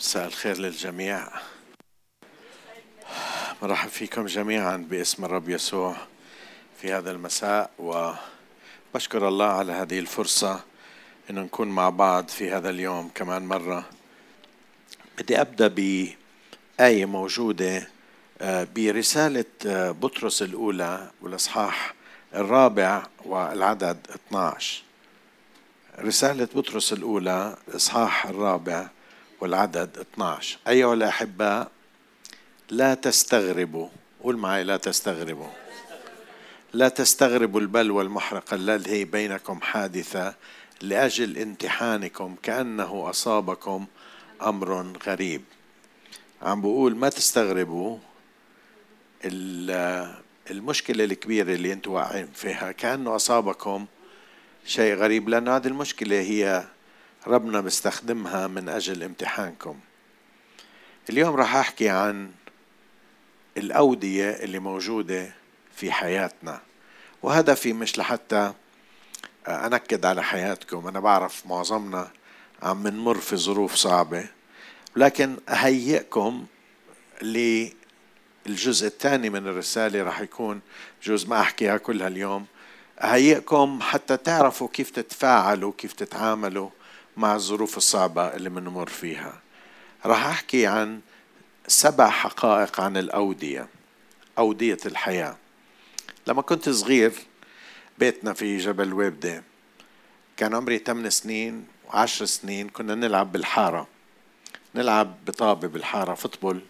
مساء الخير للجميع. مرحب فيكم جميعا باسم الرب يسوع في هذا المساء وبشكر الله على هذه الفرصة أن نكون مع بعض في هذا اليوم كمان مرة. بدي أبدأ بآية موجودة آه، برسالة آه، بطرس الأولى والإصحاح الرابع والعدد 12 رسالة بطرس الأولى الإصحاح الرابع والعدد 12 أيها الأحباء لا تستغربوا قول معي لا تستغربوا. لا تستغربوا البلوى المحرقة التي بينكم حادثة لأجل امتحانكم كأنه أصابكم أمر غريب. عم بقول ما تستغربوا المشكلة الكبيرة اللي أنتم واقعين فيها كأنه أصابكم شيء غريب لأن هذه المشكلة هي ربنا بيستخدمها من أجل امتحانكم. اليوم راح أحكي عن الأودية اللي موجودة في حياتنا. وهدفي مش لحتى أنكد على حياتكم أنا بعرف معظمنا عم نمر في ظروف صعبة. لكن أهيئكم للجزء الثاني من الرسالة راح يكون جزء ما أحكيها كلها اليوم. أهيئكم حتى تعرفوا كيف تتفاعلوا كيف تتعاملوا مع الظروف الصعبة اللي بنمر فيها. راح أحكي عن سبع حقائق عن الأودية أودية الحياة. لما كنت صغير بيتنا في جبل ويبدة. كان عمري 8 سنين وعشر سنين كنا نلعب بالحارة. نلعب بطابة بالحارة فوتبول.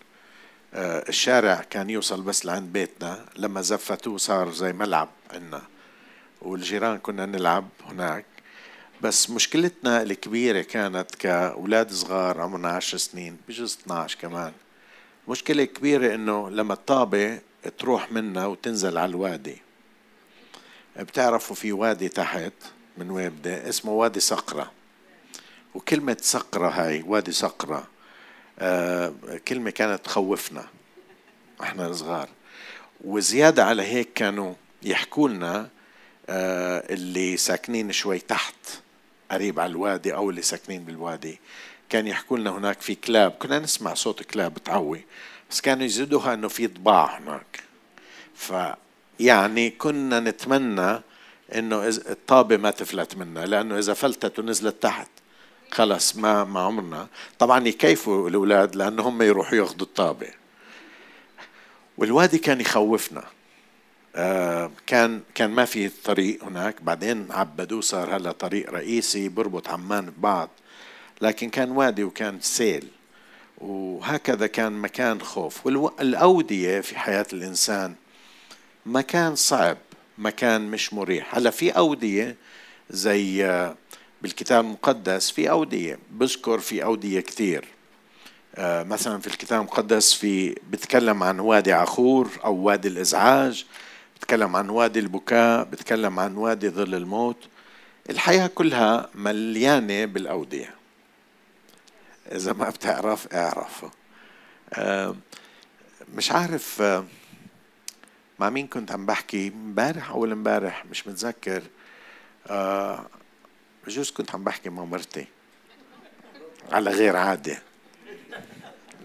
آه، الشارع كان يوصل بس لعند بيتنا. لما زفتوه صار زي ملعب عنا والجيران كنا نلعب هناك. بس مشكلتنا الكبيرة كانت كأولاد صغار عمرنا عشر سنين بجوز 12 كمان. مشكلة كبيرة إنه لما الطابة تروح منا وتنزل على الوادي. بتعرفوا في وادي تحت من ويبدة اسمه وادي صقرة. وكلمة صقرة هاي وادي صقرة آه كلمة كانت تخوفنا إحنا صغار وزيادة على هيك كانوا يحكوا لنا آه اللي ساكنين شوي تحت. قريب على الوادي أو اللي ساكنين بالوادي. كان يحكوا لنا هناك في كلاب كنا نسمع صوت كلاب تعوي بس كانوا يزيدوها إنه في ضباع هناك. ف يعني كنا نتمنى إنه الطابة ما تفلت منا لأنه إذا فلتت ونزلت تحت خلص ما ما عمرنا. طبعا يكيفوا الأولاد لأنه هم يروحوا ياخذوا الطابة. والوادي كان يخوفنا. كان كان ما في طريق هناك. بعدين عبدوه صار هلا طريق رئيسي بربط عمان ببعض. لكن كان وادي وكان سيل. وهكذا كان مكان خوف. والأودية في حياة الإنسان مكان صعب مكان مش مريح. هلا في أودية زي بالكتاب المقدس في أودية. بذكر في أودية كثير آه، مثلا في الكتاب المقدس في بتكلم عن وادي عخور أو وادي الإزعاج. بتكلم عن وادي البكاء بتكلم عن وادي ظل الموت. الحياة كلها مليانة بالأودية. إذا ما بتعرف اعرف آه، مش عارف آه، مع مين كنت عم بحكي؟ امبارح أول امبارح مش متذكر. آه، بجوز كنت عم بحكي مع مرتي. على غير عادة.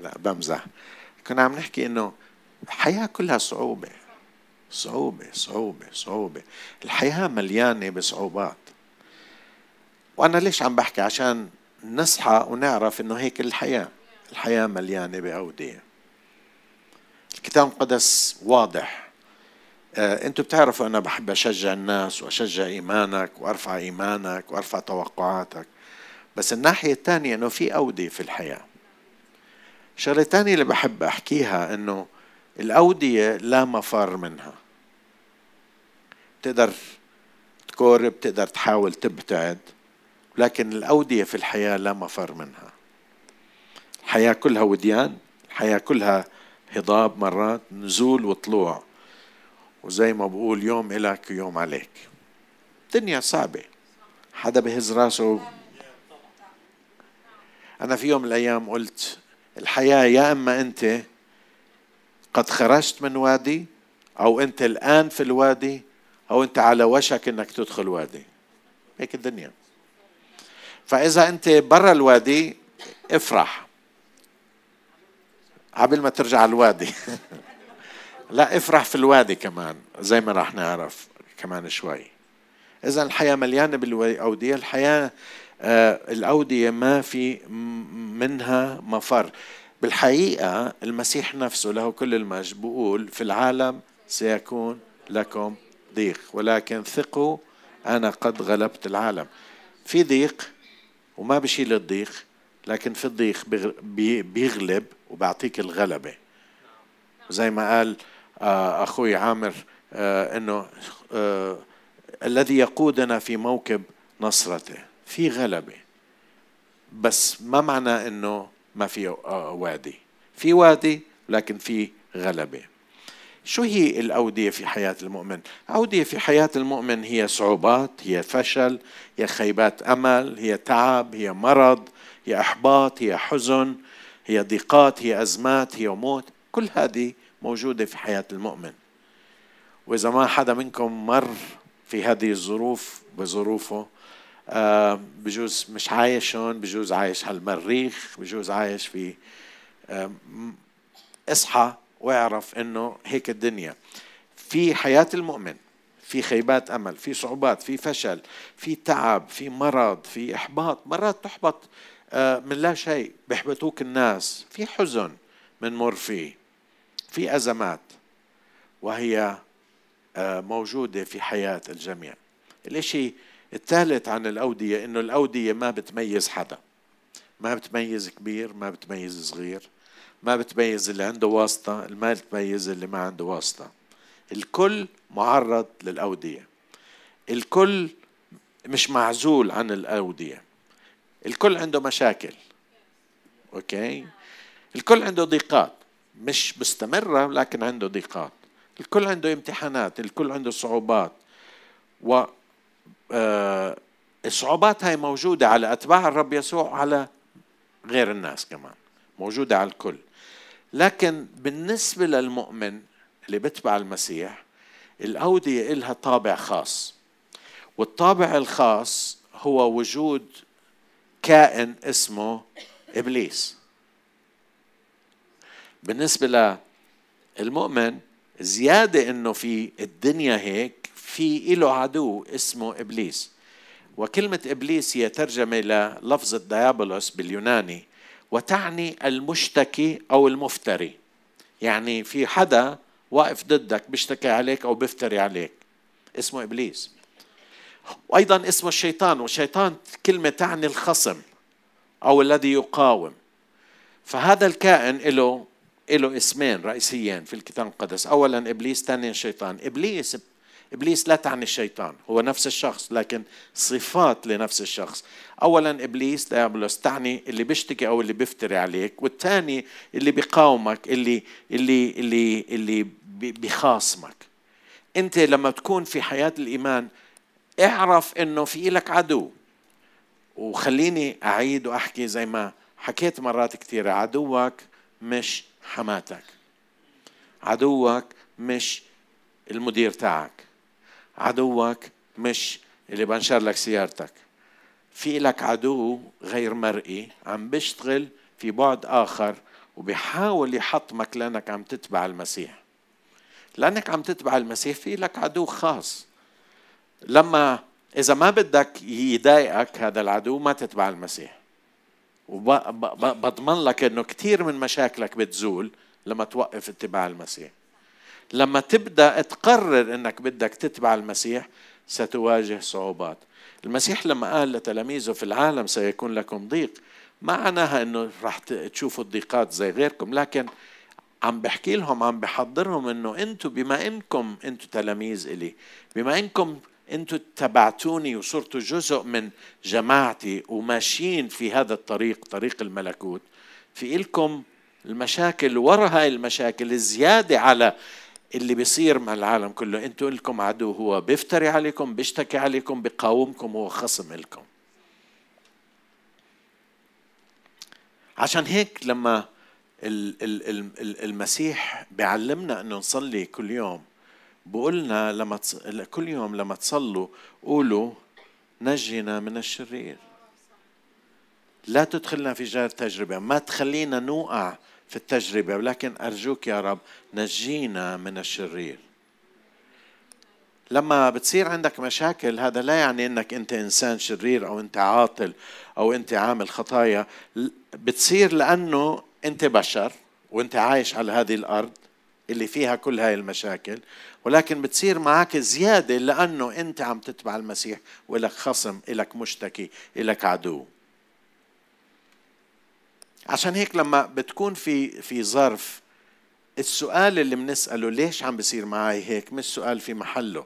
لا بمزح. كنا عم نحكي إنه الحياة كلها صعوبة. صعوبة صعوبة صعوبة. الحياة مليانة بصعوبات. وأنا ليش عم بحكي؟ عشان نصحى ونعرف إنه هيك الحياة الحياة مليانة بأودية. الكتاب المقدس واضح. آه أنتم بتعرفوا أنا بحب أشجع الناس وأشجع إيمانك وأرفع إيمانك وأرفع توقعاتك. بس الناحية الثانية إنه في أودية في الحياة. الشغلة الثانية اللي بحب أحكيها إنه الأودية لا مفر منها. تقدر تكورب تقدر تحاول تبتعد لكن الأودية في الحياة لا مفر منها. الحياة كلها وديان الحياة كلها هضاب مرات نزول وطلوع. وزي ما بقول يوم إلك ويوم عليك. الدنيا صعبة. حدا بهز راسه. أنا في يوم من الأيام قلت الحياة يا إما أنت قد خرجت من وادي أو أنت الآن في الوادي أو أنت على وشك أنك تدخل وادي. هيك الدنيا. فإذا أنت برا الوادي افرح. قبل ما ترجع الوادي. لا افرح في الوادي كمان زي ما راح نعرف كمان شوي. إذا الحياة مليانة بالأودية الحياة آه الأودية ما في منها مفر. بالحقيقة المسيح نفسه له كل المجد بيقول في العالم سيكون لكم ضيق ولكن ثقوا أنا قد غلبت العالم. في ضيق وما بشيل الضيق لكن في الضيق بيغلب وبعطيك الغلبة. زي ما قال آه، أخوي عامر آه، أنه آه، الذي يقودنا في موكب نصرته. في غلبة. بس ما معنى أنه ما في وادي. في وادي لكن في غلبة. شو هي الأودية في حياة المؤمن؟ أودية في حياة المؤمن هي صعوبات هي فشل هي خيبات أمل هي تعب هي مرض هي إحباط هي حزن هي ضيقات هي أزمات هي موت. كل هذه موجودة في حياة المؤمن. وإذا ما حدا منكم مر في هذه الظروف بظروفه آه بجوز مش عايش هون بجوز عايش على المريخ بجوز عايش في آه اصحى واعرف إنه هيك الدنيا. في حياة المؤمن في خيبات أمل في صعوبات في فشل في تعب في مرض في إحباط مرات تحبط آه، من لا شيء بيحبطوك الناس. في حزن بنمر فيه في أزمات وهي آه، موجودة في حياة الجميع. الإشي الثالث عن الأودية إنه الأودية ما بتميز حدا. ما بتميز كبير ما بتميز صغير. ما بتميز اللي عنده واسطة ما بتميز اللي ما عنده واسطة. الكل معرض للأودية. الكل مش معزول عن الأودية. الكل عنده مشاكل. أوكي؟ الكل عنده ضيقات. مش مستمرة لكن عنده ضيقات. الكل عنده امتحانات. الكل عنده صعوبات. و الصعوبات هاي موجودة على أتباع الرب يسوع على غير الناس كمان موجودة على الكل. لكن بالنسبة للمؤمن اللي بتبع المسيح الأودية إلها طابع خاص والطابع الخاص هو وجود كائن اسمه إبليس. بالنسبة للمؤمن زيادة إنه في الدنيا هيك في له عدو اسمه إبليس. وكلمة إبليس هي ترجمة للفظ الديابولوس باليوناني وتعني المشتكي أو المفتري. يعني في حدا واقف ضدك بيشتكي عليك أو بيفتري عليك. اسمه إبليس. وأيضا اسمه الشيطان والشيطان كلمة تعني الخصم أو الذي يقاوم. فهذا الكائن له له اسمين رئيسيين في الكتاب المقدس اولا إبليس ثانيا الشيطان إبليس إبليس لا تعني الشيطان هو نفس الشخص لكن صفات لنفس الشخص. اولا إبليس ديابلوس تعني اللي بيشتكي أو اللي بيفتري عليك والثاني اللي بيقاومك اللي اللي اللي اللي بيخاصمك. أنت لما تكون في حياة الإيمان اعرف إنه في لك عدو. وخليني أعيد وأحكي زي ما حكيت مرات كثيره عدوك مش حماتك. عدوك مش المدير تاعك. عدوك مش اللي بنشر لك سيارتك. في لك عدو غير مرئي عم بيشتغل في بعد آخر وبيحاول يحطمك لأنك عم تتبع المسيح. لأنك عم تتبع المسيح في لك عدو خاص. لما إذا ما بدك يضايقك هذا العدو ما تتبع المسيح. وبضمن لك إنه كثير من مشاكلك بتزول لما توقف اتباع المسيح. لما تبدأ تقرر إنك بدك تتبع المسيح ستواجه صعوبات. المسيح لما قال لتلاميذه في العالم سيكون لكم ضيق ما معناها إنه راح تشوفوا الضيقات زي غيركم لكن عم بحكي لهم عم بحضرهم إنه أنتم بما إنكم أنتم تلاميذ إلي بما إنكم أنتوا اتبعتوني وصرتوا جزء من جماعتي وماشيين في هذا الطريق طريق الملكوت في إلكم المشاكل ورا هاي المشاكل الزيادة على اللي بيصير مع العالم كله أنتوا لكم عدو هو بيفتري عليكم بيشتكي عليكم بقاومكم هو خصم لكم عشان هيك لما المسيح بيعلمنا انه نصلي كل يوم بقولنا لما. كل يوم لما تصلوا قولوا نجنا من الشرير لا تدخلنا في جار تجربة ما تخلينا نوقع في التجربة ولكن أرجوك يا رب نجينا من الشرير. لما بتصير عندك مشاكل هذا لا يعني إنك أنت إنسان شرير أو أنت عاطل أو أنت عامل خطايا. بتصير لأنه أنت بشر وأنت عايش على هذه الأرض اللي فيها كل هاي المشاكل ولكن بتصير معك زيادة لأنه أنت عم تتبع المسيح ولك خصم إلك مشتكي إلك عدو. عشان هيك لما بتكون في في ظرف السؤال اللي بنسأله ليش عم بصير معي هيك؟ مش سؤال في محله.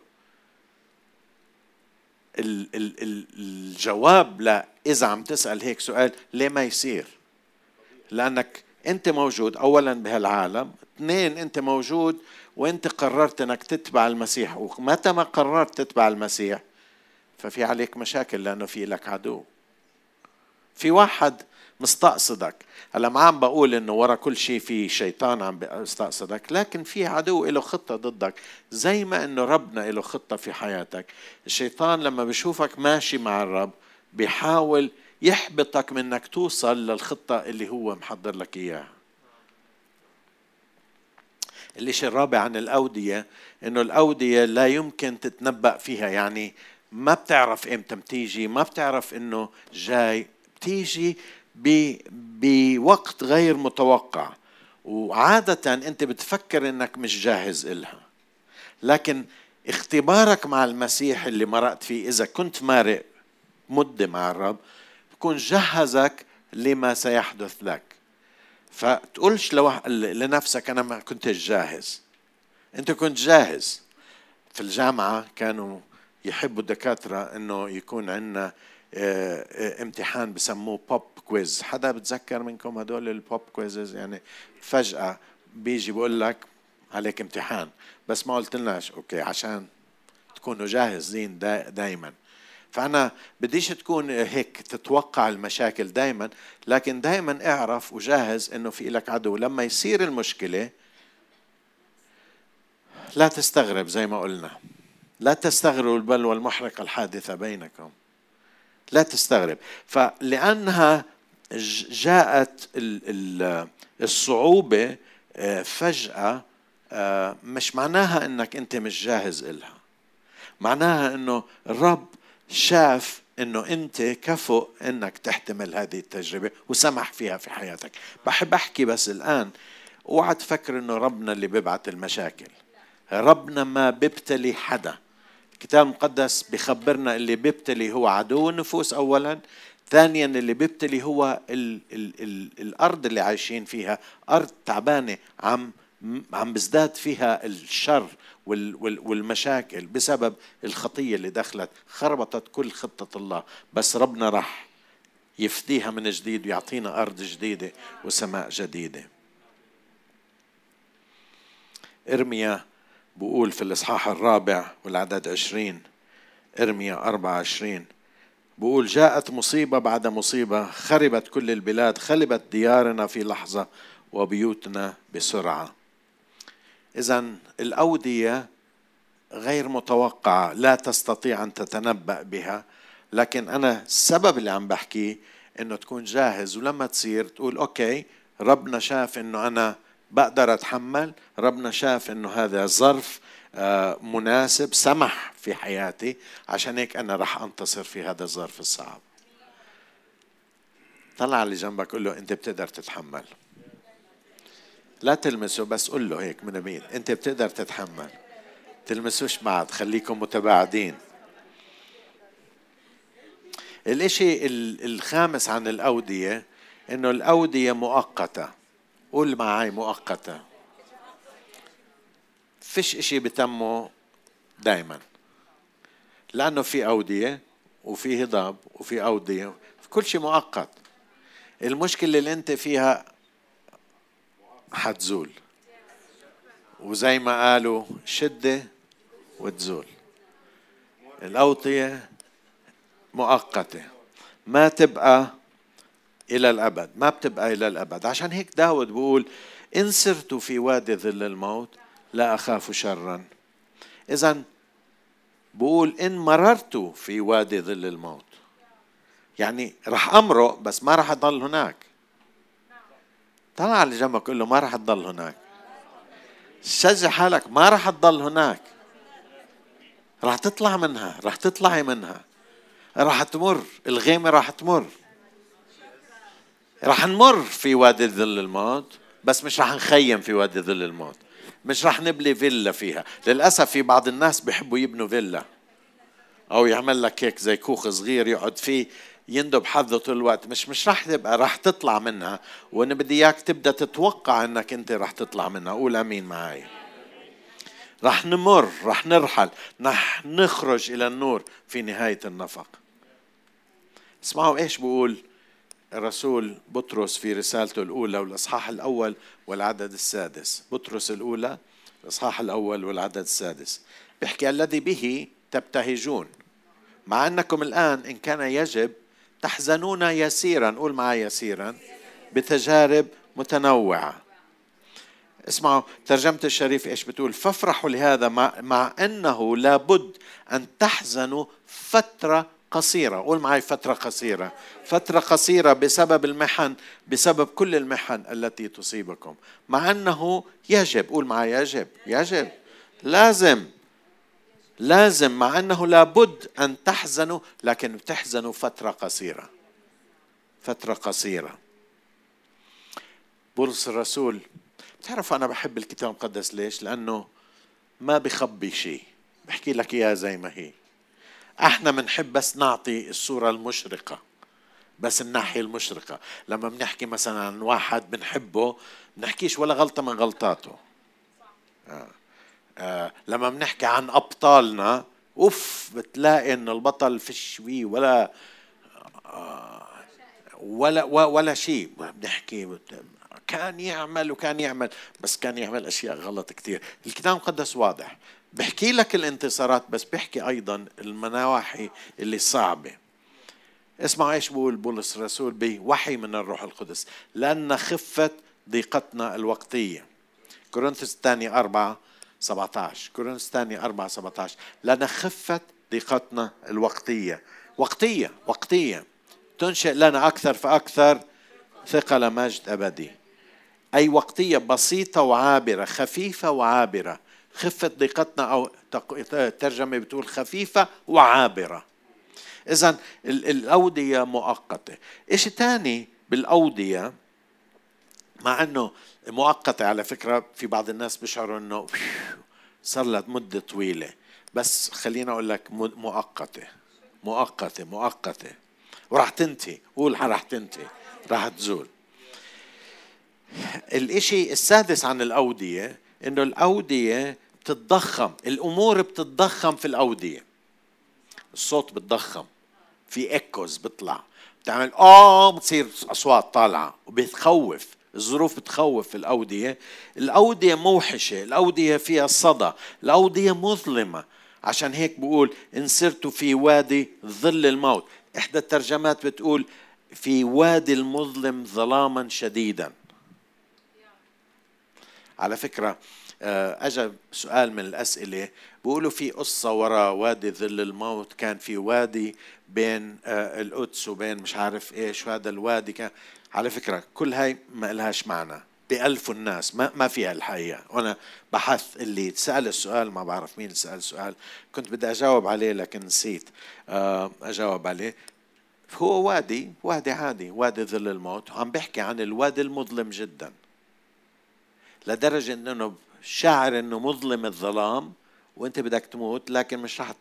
الجواب لا إذا عم تسأل هيك سؤال ليه ما يصير؟ لأنك أنت موجود أولا بهالعالم اثنين أنت موجود وأنت قررت أنك تتبع المسيح ومتى ما قررت تتبع المسيح ففي عليك مشاكل لأنه في لك عدو. في واحد مستقصدك. هلا ما عم بقول إنه ورا كل شيء في شيطان عم بيستقصدك لكن في عدو له خطة ضدك زي ما إنه ربنا له خطة في حياتك. الشيطان لما بيشوفك ماشي مع الرب بيحاول يحبطك من إنك توصل للخطة اللي هو محضر لك إياها. الشيء الرابع عن الأودية إنه الأودية لا يمكن تتنبأ فيها. يعني ما بتعرف إمتى بتيجي ما بتعرف إنه جاي بتيجي بوقت غير متوقع. وعادة أنت بتفكر إنك مش جاهز إلها. لكن اختبارك مع المسيح اللي مرقت فيه إذا كنت مارق مدة مع الرب بكون جهزك لما سيحدث لك. فتقولش لنفسك أنا ما كنتش جاهز. أنت كنت جاهز. في الجامعة كانوا يحبوا الدكاترة أنه يكون عندنا امتحان بسموه pop quiz حدا بتذكر منكم هدول ال pop quizzes يعني فجأة بيجي بقول لك عليك امتحان. بس ما قلت لناش أوكي عشان تكونوا جاهزين دائما فأنا بديش تكون هيك تتوقع المشاكل دائما لكن دائما اعرف وجاهز إنه في لك عدو. لما يصير المشكلة لا تستغرب زي ما قلنا. لا تستغربوا البلوى المحرقة الحادثة بينكم. لا تستغرب. فلأنها جاءت الصعوبة آه، فجأة آه، مش معناها إنك أنت مش جاهز إلها. معناها إنه الرب شاف إنه أنت كفؤ إنك تحتمل هذه التجربة وسمح فيها في حياتك. بحب أحكي بس الآن أوعى تفكر إنه ربنا اللي بيبعت المشاكل. ربنا ما بيبتلي حدا. الكتاب المقدس بخبرنا اللي بيبتلي هو عدو النفوس اولا ثانيا اللي بيبتلي هو ال ال ال الأرض اللي عايشين فيها أرض تعبانة عم عم بزداد فيها الشر وال وال والمشاكل بسبب الخطية اللي دخلت خربطت كل خطة الله. بس ربنا راح يفديها من جديد ويعطينا أرض جديدة وسماء جديدة. إرميا بقول في الإصحاح الرابع والعدد عشرين إرميا أربعة عشرين بقول جاءت مصيبة بعد مصيبة خربت كل البلاد خلبت ديارنا في لحظة وبيوتنا بسرعة. إذا الأودية غير متوقعة لا تستطيع أن تتنبأ بها لكن أنا السبب اللي عم بحكيه إنه تكون جاهز ولما تصير تقول أوكي ربنا شاف إنه أنا بقدر أتحمل. ربنا شاف إنه هذا ظرف آه، مناسب سمح في حياتي. عشان هيك أنا راح أنتصر في هذا الظرف الصعب. طلع اللي جنبك قول له أنت بتقدر تتحمل. لا تلمسه بس قول له هيك من بعيد أنت بتقدر تتحمل. تلمسوش بعض خليكم متباعدين. الإشي الخامس عن الأودية إنه الأودية مؤقتة. قول معي مؤقتة فيش إشي بتمه دايما. لأنه في أودية وفي هضاب وفي أودية. كل شيء مؤقت. المشكلة اللي أنت فيها حتزول. وزي ما قالوا شدة وتزول. الأوطية مؤقتة. ما تبقى إلى الأبد ما بتبقى إلى الأبد. عشان هيك داود بيقول إن سرت في وادي ظل الموت لا أخاف شرا. إذا بقول إن مررت في وادي ظل الموت. يعني رح أمرق بس ما رح أضل هناك. طلع على جنبك قول له ما راح تضل هناك. شجع حالك ما راح تضل هناك. راح تطلع منها راح تطلعي منها. راح تمر الغيمة راح تمر. راح نمر في وادي ظل الموت بس مش راح نخيم في وادي ظل الموت. مش راح نبني فيلا فيها. للأسف في بعض الناس بيحبوا يبنوا فيلا. أو يعمل لك هيك زي كوخ صغير يقعد فيه يندب حظه طول الوقت. مش مش راح تبقى راح تطلع منها. وأنا بدي إياك تبدأ تتوقع إنك أنت راح تطلع منها. قول آمين معي راح نمر راح نرحل. راح نخرج إلى النور في نهاية النفق. اسمعوا إيش بقول. الرسول بطرس في رسالته الأولى والإصحاح الأول والعدد السادس. بطرس الأولى الإصحاح الأول والعدد السادس. بيحكي الذي به تبتهجون. مع أنكم الآن إن كان يجب تحزنون يسيرا قول معي يسيرا بتجارب متنوعة. اسمعوا ترجمة الشريف إيش بتقول؟ فافرحوا لهذا مع, مع أنه لابد أن تحزنوا فترة قصيرة. قول معي فترة قصيرة. فترة قصيرة بسبب المحن بسبب كل المحن التي تصيبكم. مع أنه يجب قول معي يجب يجب. لازم لازم مع أنه لابد أن تحزنوا لكن تحزنوا فترة قصيرة. فترة قصيرة. بولس الرسول. بتعرف أنا بحب الكتاب المقدس ليش؟ لأنه ما بخبي شيء. بحكي لك إياها زي ما هي. إحنا بنحب بس نعطي الصورة المشرقة بس الناحية المشرقة. لما بنحكي مثلا عن واحد بنحبه بنحكيش ولا غلطة من غلطاته. آه. آه. لما بنحكي عن أبطالنا أوف بتلاقي إن البطل فيش فيه ولا آه ولا ولا شيء. بنحكي كان يعمل وكان يعمل بس كان يعمل أشياء غلط كثير الكتاب المقدس واضح. بحكي لك الانتصارات بس بحكي أيضا المناوحي اللي صعبة. اسمع إيش بقول بولس الرسول بوحي من الروح القدس. لأن خفت ضيقتنا الوقتية. كورنثوس الثانية أربعة 17 كورنثوس الثانية أربعة 17 لأن خفت ضيقتنا الوقتية. وقتية وقتية. تنشئ لنا أكثر فأكثر ثقل مجد أبدي. أي وقتية بسيطة وعابرة خفيفة وعابرة. خفة ضيقتنا أو ترجمة بتقول خفيفة وعابرة. إذا الأودية مؤقتة. إيش تاني بالأودية مع أنه مؤقتة على فكرة في بعض الناس بيشعروا أنه صار لها مدة طويلة. بس خلينا أقول لك مؤقتة. مؤقتة مؤقتة. وراح تنتهي. قول راح تنتهي. راح تزول. الإشي السادس عن الأودية إنه الأودية بتتضخم الأمور بتتضخم في الأودية. الصوت بتضخم في ايكوز بيطلع. بتعمل آه بتصير أصوات طالعة وبتخوف الظروف بتخوف في الأودية. الأودية موحشة الأودية فيها صدى الأودية مظلمة. عشان هيك بقول سرت في وادي ظل الموت. إحدى الترجمات بتقول في وادي المظلم ظلاما شديدا. على فكرة آه، أجا سؤال من الأسئلة. بيقولوا في قصة وراء وادي ظل الموت كان في وادي بين آه، القدس وبين مش عارف إيش وهذا الوادي كان. على فكرة كل هاي ما لهاش معنى بألف الناس. ما ما فيها الحقيقة وأنا بحث اللي سأل السؤال ما بعرف مين سأل السؤال. كنت بدي أجاوب عليه لكن نسيت. آه، أجاوب عليه. هو وادي وادي عادي وادي ظل الموت. وعم بحكي عن الوادي المظلم جدا. لدرجة إنه شاعر إنه مظلم الظلام وأنت بدك تموت لكن مش رح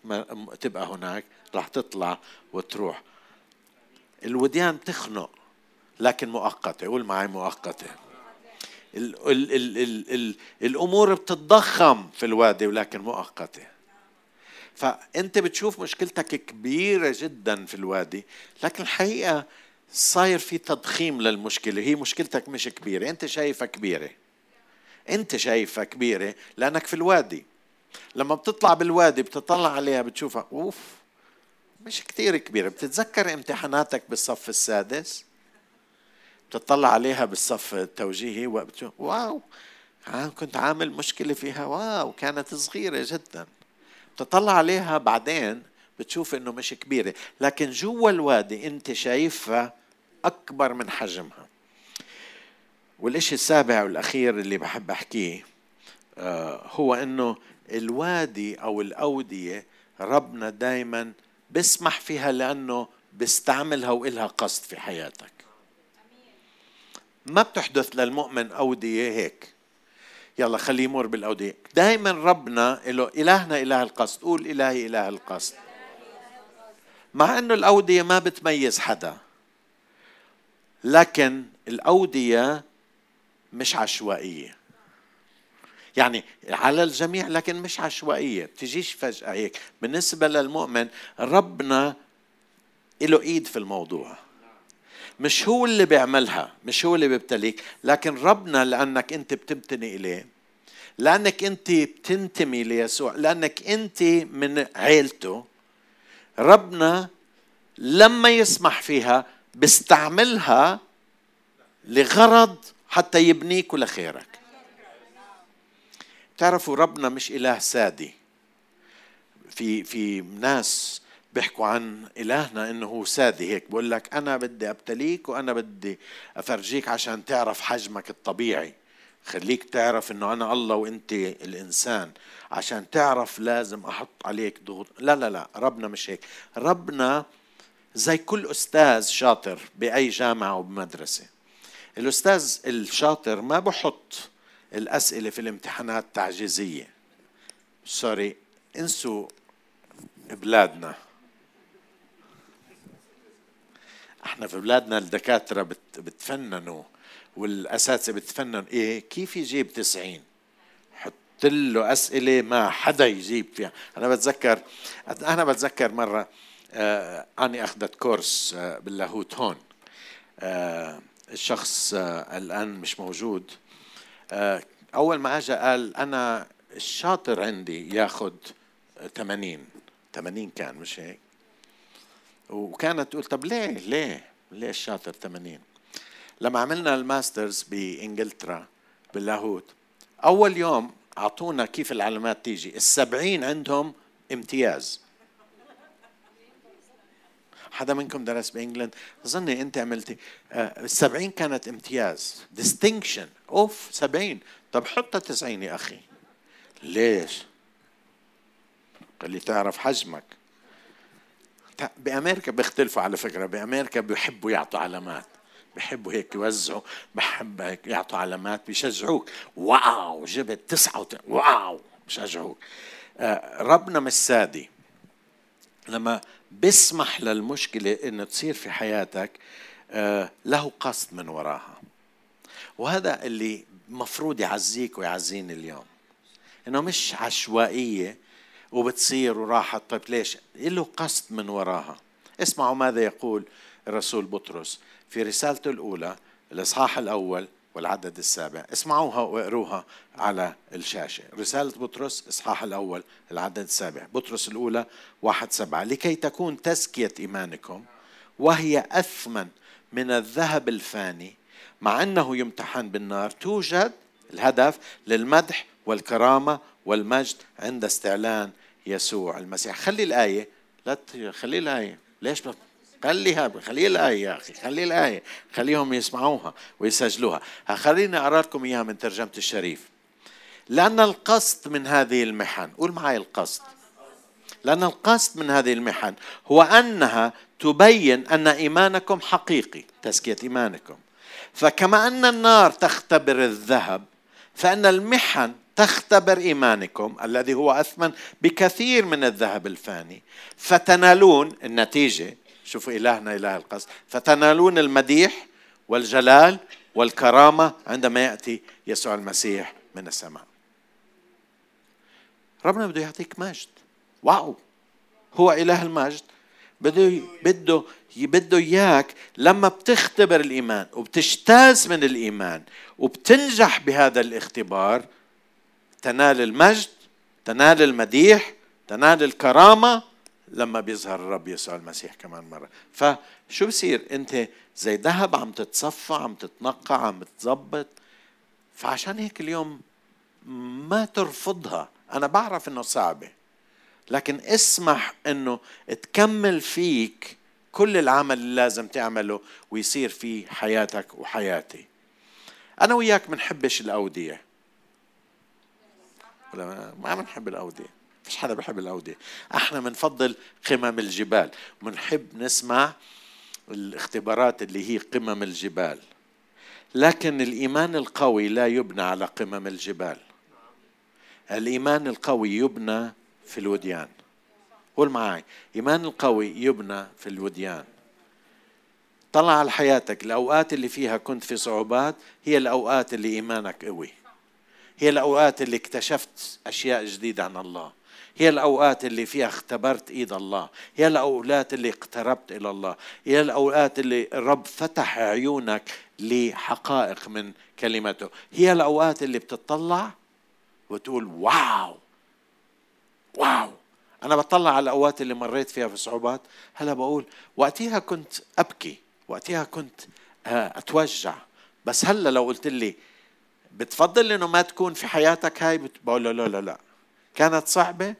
تبقى هناك رح تطلع وتروح. الوديان بتخنق لكن مؤقتة. قول معي مؤقتة. ال ال ال ال ال الأمور بتتضخم في الوادي ولكن مؤقتة. فأنت بتشوف مشكلتك كبيرة جدا في الوادي لكن الحقيقة صاير في تضخيم للمشكلة. هي مشكلتك مش كبيرة أنت شايفها كبيرة. انت شايفها كبيرة لأنك في الوادي. لما بتطلع بالوادي بتطلع عليها بتشوفها أوف مش كثير كبيرة. بتتذكر امتحاناتك بالصف السادس؟ بتطلع عليها بالصف التوجيهي واو كنت عامل مشكلة فيها واو كانت صغيرة جدا. بتطلع عليها بعدين بتشوف إنه مش كبيرة. لكن جوا الوادي انت شايفها أكبر من حجمها. والإشي السابع والأخير اللي بحب أحكيه آه، هو أنه الوادي أو الأودية ربنا دايما بيسمح فيها لأنه بيستعملها وإلها قصد في حياتك. ما بتحدث للمؤمن أودية هيك يلا خليه يمر بالأودية. دائما ربنا له إلهنا إله القصد قول إلهي إله القصد. مع أنه الأودية ما بتميز حدا لكن الأودية مش عشوائية. يعني على الجميع لكن مش عشوائية. بتجيش فجأة هيك. بالنسبة للمؤمن ربنا له إيد في الموضوع. مش هو اللي بيعملها مش هو اللي بيبتليك لكن ربنا لأنك أنت بتمتني إليه. لأنك أنت بتنتمي ليسوع لأنك أنت من عيلته. ربنا لما يسمح فيها بيستعملها لغرض حتى يبنيك لخيرك تعرفوا ربنا مش إله سادي. في في ناس بيحكوا عن إلهنا إنه هو سادي. هيك بقول لك أنا بدي أبتليك وأنا بدي أفرجيك عشان تعرف حجمك الطبيعي. خليك تعرف إنه أنا الله وأنت الإنسان. عشان تعرف لازم أحط عليك ضغوط. لا لا لا ربنا مش هيك. ربنا زي كل أستاذ شاطر بأي جامعة وبمدرسة. الأستاذ الشاطر ما بحط الأسئلة في الامتحانات تعجيزية سوري انسوا بلادنا. إحنا في بلادنا الدكاترة بتفننوا والأساتذة بتفنن. إيه كيف يجيب تسعين؟ حط له أسئلة ما حدا يجيب فيها. أنا بتذكر أنا بتذكر مرة آه أني أخذت كورس آه باللاهوت هون. آه الشخص آه الآن مش موجود. آه أول ما اجى قال أنا الشاطر عندي ياخذ 80 80 كان مش هيك؟ وكانت تقول طب ليه؟ ليه؟ ليه الشاطر 80 لما عملنا ال masters بإنجلترا باللاهوت أول يوم أعطونا كيف العلامات تيجي. السبعين عندهم امتياز. حدا منكم درس ب England؟ ظني أنت عملتي. آه، السبعين كانت امتياز. distinction أوف سبعين. طب حطها تسعين يا أخي. ليش؟ قال لي تعرف حجمك. بأمريكا بيختلفوا على فكرة. بأمريكا بيحبوا يعطوا علامات. بحبوا هيك يوزعوا. بحب هيك يعطوا علامات بيشجعوك. واو جبت تسعة وت... واو بشجعوك. آه ربنا مش سادي. لما بيسمح للمشكلة إنه تصير في حياتك آه له قصد من وراها. وهذا اللي مفروض يعزيك ويعزيني اليوم. إنه مش عشوائية وبتصير وراحت طيب ليش؟ له قصد من وراها. اسمعوا ماذا يقول الرسول بطرس في رسالته الأولى الإصحاح الأول والعدد السابع. اسمعوها واقروها على الشاشة. رسالة بطرس إصحاح الأول العدد السابع. بطرس الأولى واحد سبعة. لكي تكون تزكية إيمانكم وهي أثمن من الذهب الفاني مع أنه يمتحن بالنار توجد الهدف للمدح والكرامة والمجد عند استعلان يسوع المسيح. خلي الآية لا خلي الآية. ليش خليها خلي الآية يا أخي خلي الآية خليهم يسمعوها ويسجلوها. خليني أقرأ لكم إياها من ترجمة الشريف. لأن القصد من هذه المحن قول معي القصد. لأن القصد من هذه المحن هو أنها تبين أن إيمانكم حقيقي تزكية إيمانكم. فكما أن النار تختبر الذهب فإن المحن تختبر إيمانكم الذي هو أثمن بكثير من الذهب الفاني فتنالون النتيجة شوفوا إلهنا إله القصد فتنالون المديح والجلال والكرامة عندما يأتي يسوع المسيح من السماء. ربنا بده يعطيك مجد. واو! هو إله المجد. بده بده بده إياك لما بتختبر الإيمان وبتجتاز من الإيمان وبتنجح بهذا الاختبار تنال المجد تنال المديح تنال الكرامة لما بيظهر الرب يسوع المسيح كمان مرة. فشو بصير؟ انت زي ذهب عم تتصفى عم تتنقع عم تظبط. فعشان هيك اليوم ما ترفضها. أنا بعرف إنه صعبة. لكن اسمح إنه تكمل فيك كل العمل اللي لازم تعمله ويصير في حياتك وحياتي. أنا وياك بنحبش الأودية. ولا ما بنحب الأودية. فيش حدا بحب الأودية. إحنا بنفضل قمم الجبال. بنحب نسمع الاختبارات اللي هي قمم الجبال. لكن الإيمان القوي لا يبنى على قمم الجبال. الإيمان القوي يبنى في الوديان. قول معي إيمان القوي يبنى في الوديان. طلع على حياتك. الأوقات اللي فيها كنت في صعوبات هي الأوقات اللي إيمانك قوي. هي الأوقات اللي اكتشفت أشياء جديدة عن الله. هي الأوقات اللي فيها اختبرت إيد الله هي الأوقات اللي اقتربت إلى الله هي الأوقات اللي الرب فتح عيونك لحقائق من كلمته هي الأوقات اللي بتطلع وتقول واو واو. أنا بطلع على الأوقات اللي مريت فيها في صعوبات هلا بقول وقتها كنت أبكي وقتها كنت آه، أتوجع. بس هلا لو قلت لي بتفضل إنه ما تكون في حياتك هاي؟ بقول له لا لا لا. كانت صعبة؟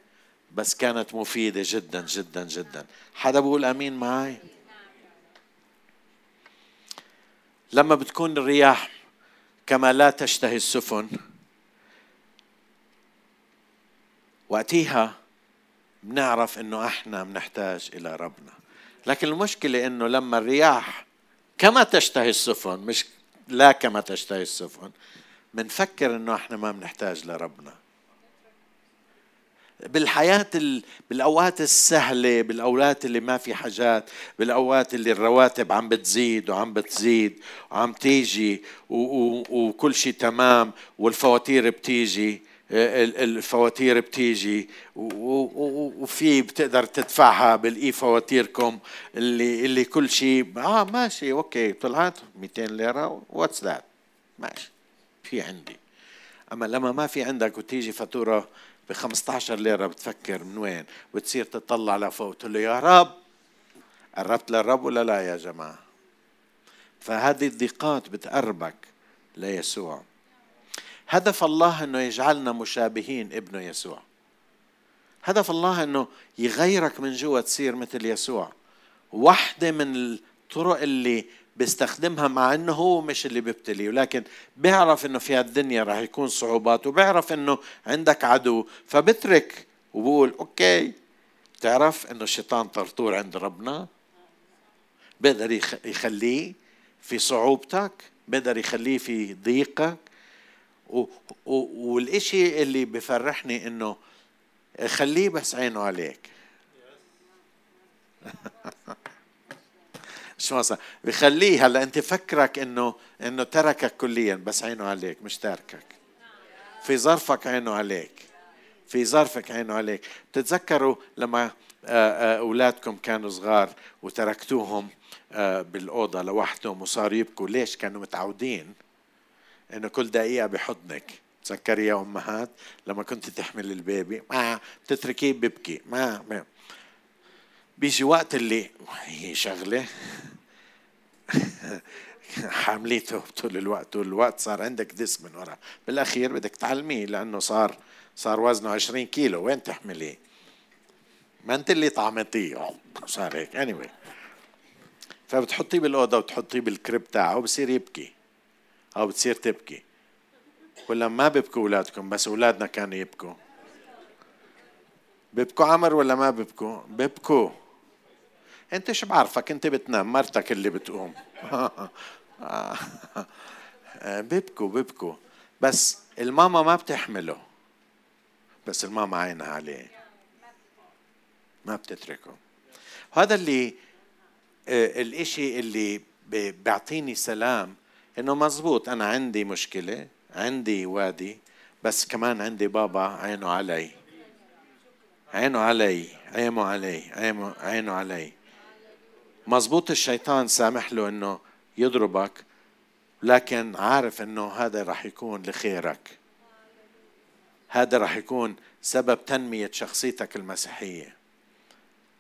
بس كانت مفيدة جدا جدا جدا. حدا بقول أمين معي لما بتكون الرياح كما لا تشتهي السفن وقتها بنعرف إنه إحنا بنحتاج إلى ربنا. لكن المشكلة إنه لما الرياح كما تشتهي السفن مش لا كما تشتهي السفن بنفكر إنه إحنا ما بنحتاج لربنا. بالحياة بالأوقات السهلة بالأوقات اللي ما في حاجات بالأوقات اللي الرواتب عم بتزيد وعم بتزيد وعم تيجي وكل شيء تمام والفواتير بتيجي الفواتير بتيجي وفي بتقدر تدفعها بال أي فواتيركم اللي اللي كل شيء آه ماشي أوكي طلعت 200 ليرة what's that ماشي في عندي. أما لما ما في عندك وتيجي فاتورة ب 15 ليرة بتفكر من وين؟ وتصير تطلع لفوق تقول له يا رب قربت للرب ولا لا يا جماعة؟ فهذه الضيقات بتقربك ليسوع. هدف الله إنه يجعلنا مشابهين ابنه يسوع. هدف الله إنه يغيرك من جوا تصير مثل يسوع. واحدة من الطرق اللي بيستخدمها مع إنه هو مش اللي بيبتلي ولكن بيعرف إنه في هالدنيا راح يكون صعوبات وبيعرف إنه عندك عدو. فبترك وبقول أوكي تعرف إنه الشيطان طرطور عند ربنا؟ بيقدر يخليه في صعوبتك بيقدر يخليه في ضيقك. والإشي اللي بفرحني إنه خليه بس عينه عليك. شو مثلا بخليه هلا أنت فكرك إنه إنه تركك كليا بس عينه عليك مش تاركك. في ظرفك عينه عليك. في ظرفك عينه عليك. بتتذكروا لما آه، آه، أولادكم كانوا صغار وتركتوهم آه، بالأوضة لوحدهم وصاروا يبكوا؟ ليش؟ كانوا متعودين إنه كل دقيقة بحضنك. تذكري يا أمهات لما كنت تحمل البيبي؟ ما بتتركيه ببكي ما, ما. بيجي وقت اللي هي شغلة. حامليته طول الوقت طول الوقت صار عندك دس من ورا. بالأخير بدك تعلميه لأنه صار صار وزنه 20 كيلو. وين تحمليه؟ ما أنت اللي طعمتيه. صار هيك. اني anyway. فبتحطيه بالأوضة وتحطيه بالكريب تاعه وبصير يبكي. أو بتصير تبكي. ولا ما بيبكوا أولادكم بس أولادنا كانوا يبكوا. بيبكوا عمر ولا ما بيبكوا؟ بيبكوا. انت شو بعرفك؟ انت بتنام مرتك اللي بتقوم. بيبكوا بيبكوا. بس الماما ما بتحمله. بس الماما عينها عليه. ما بتتركه. هذا اللي آه، الإشي اللي بيعطيني سلام. إنه مزبوط أنا عندي مشكلة عندي وادي بس كمان عندي بابا عينه علي. عينه علي عينه علي عينه علي. مزبوط الشيطان سامح له إنه يضربك لكن عارف إنه هذا راح يكون لخيرك. هذا راح يكون سبب تنمية شخصيتك المسيحية.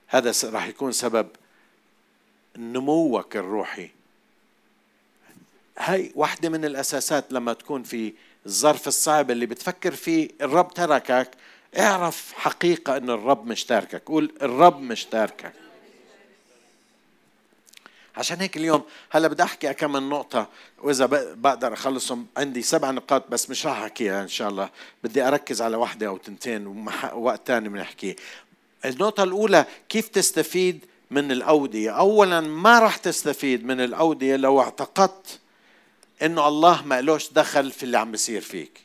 هذا راح يكون سبب نموك الروحي. هاي واحدة من الأساسات لما تكون في الظرف الصعب اللي بتفكر فيه الرب تركك اعرف حقيقة أن الرب مش تاركك. قول الرب مش تاركك. عشان هيك اليوم هلا بدي أحكي كم من نقطة وإذا بقدر أخلصهم. عندي سبع نقاط بس مش راح أحكيها إن شاء الله. بدي أركز على واحدة أو تنتين ووقت ثاني بنحكي. النقطة الأولى كيف تستفيد من الأودية؟ أولا ما راح تستفيد من الأودية لو اعتقدت إنه الله ما لوش دخل في اللي عم بيصير فيك.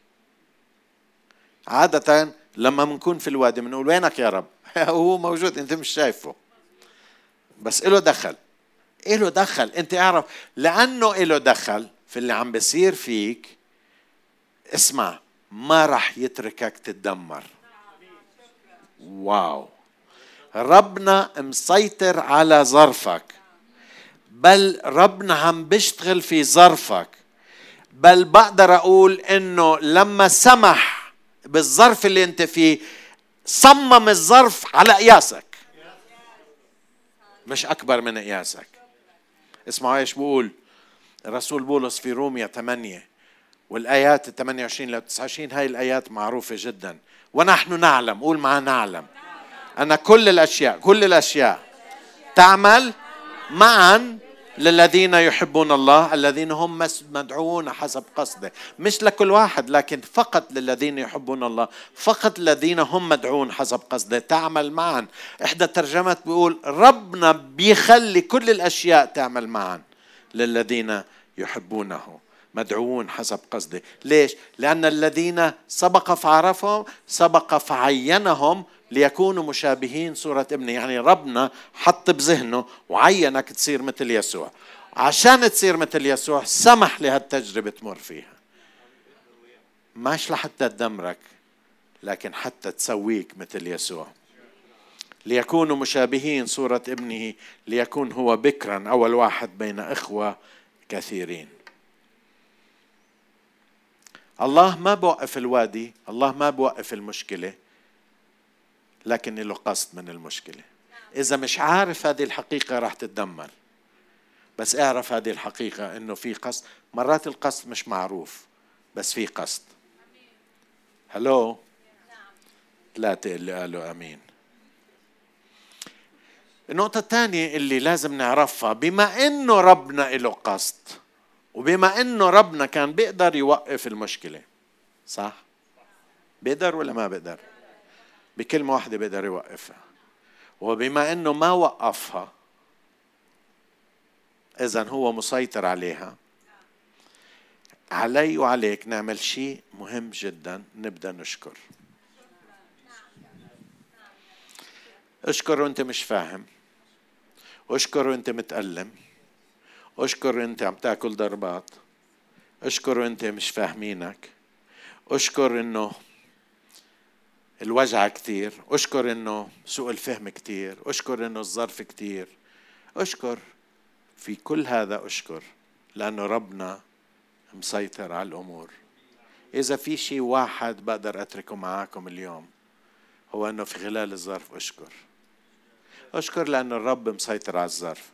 عادة لما بنكون في الوادي بنقول وينك يا رب؟ هو موجود أنت مش شايفه. بس له دخل. له دخل. أنت أعرف لأنه له دخل في اللي عم بيصير فيك اسمع ما راح يتركك تتدمر. واو. ربنا مسيطر على ظرفك. بل ربنا عم بيشتغل في ظرفك. بل بقدر أقول إنه لما سمح بالظرف اللي أنت فيه صمم الظرف على قياسك مش أكبر من قياسك اسمعوا إيش بقول. الرسول بولس في روميا 8 والآيات ال 28 ل 29 هاي الآيات معروفة جدا. ونحن نعلم قول معنا نعلم. أن كل الأشياء كل الأشياء تعمل معا للذين يحبون الله الذين هم مدعوون حسب قصده. مش لكل واحد لكن فقط للذين يحبون الله فقط الذين هم مدعوون حسب قصده. تعمل معا. إحدى الترجمات بيقول ربنا بيخلي كل الأشياء تعمل معا. للذين يحبونه مدعوون حسب قصده. ليش؟ لأن الذين سبق فعرفهم سبق فعينهم ليكونوا مشابهين صورة ابنه. يعني ربنا حط بذهنه وعينك تصير مثل يسوع. عشان تصير مثل يسوع سمح لهالتجربة تمر فيها. مش لحتى تدمرك لكن حتى تسويك مثل يسوع. ليكونوا مشابهين صورة ابنه ليكون هو بكرا أول واحد بين إخوة كثيرين. الله ما بوقف الوادي الله ما بوقف المشكلة. لكن له قصد من المشكلة. إذا مش عارف هذه الحقيقة راح تتدمر. بس اعرف هذه الحقيقة إنه في قصد. مرات القصد مش معروف بس في قصد. هلو ثلاثة اللي قالوا أمين. النقطة الثانية اللي لازم نعرفها بما إنه ربنا له قصد وبما إنه ربنا كان بيقدر يوقف المشكلة صح؟ بيقدر ولا ما بيقدر؟ بكلمة واحدة بيقدر يوقفها. وبما إنه ما وقفها اذا هو مسيطر عليها. علي وعليك نعمل شيء مهم جدا نبدأ نشكر. اشكر وانت مش فاهم. اشكر وانت متألم. اشكر وانت عم تاكل ضربات. اشكر وانت مش فاهمينك. اشكر إنه الوجع كتير. أشكر إنه سوء الفهم كتير. أشكر إنه الظرف كتير. أشكر في كل هذا أشكر لأنه ربنا مسيطر على الأمور. إذا في شيء واحد بقدر أتركه معاكم اليوم هو إنه في خلال الظرف أشكر. أشكر لأنه الرب مسيطر على الظرف.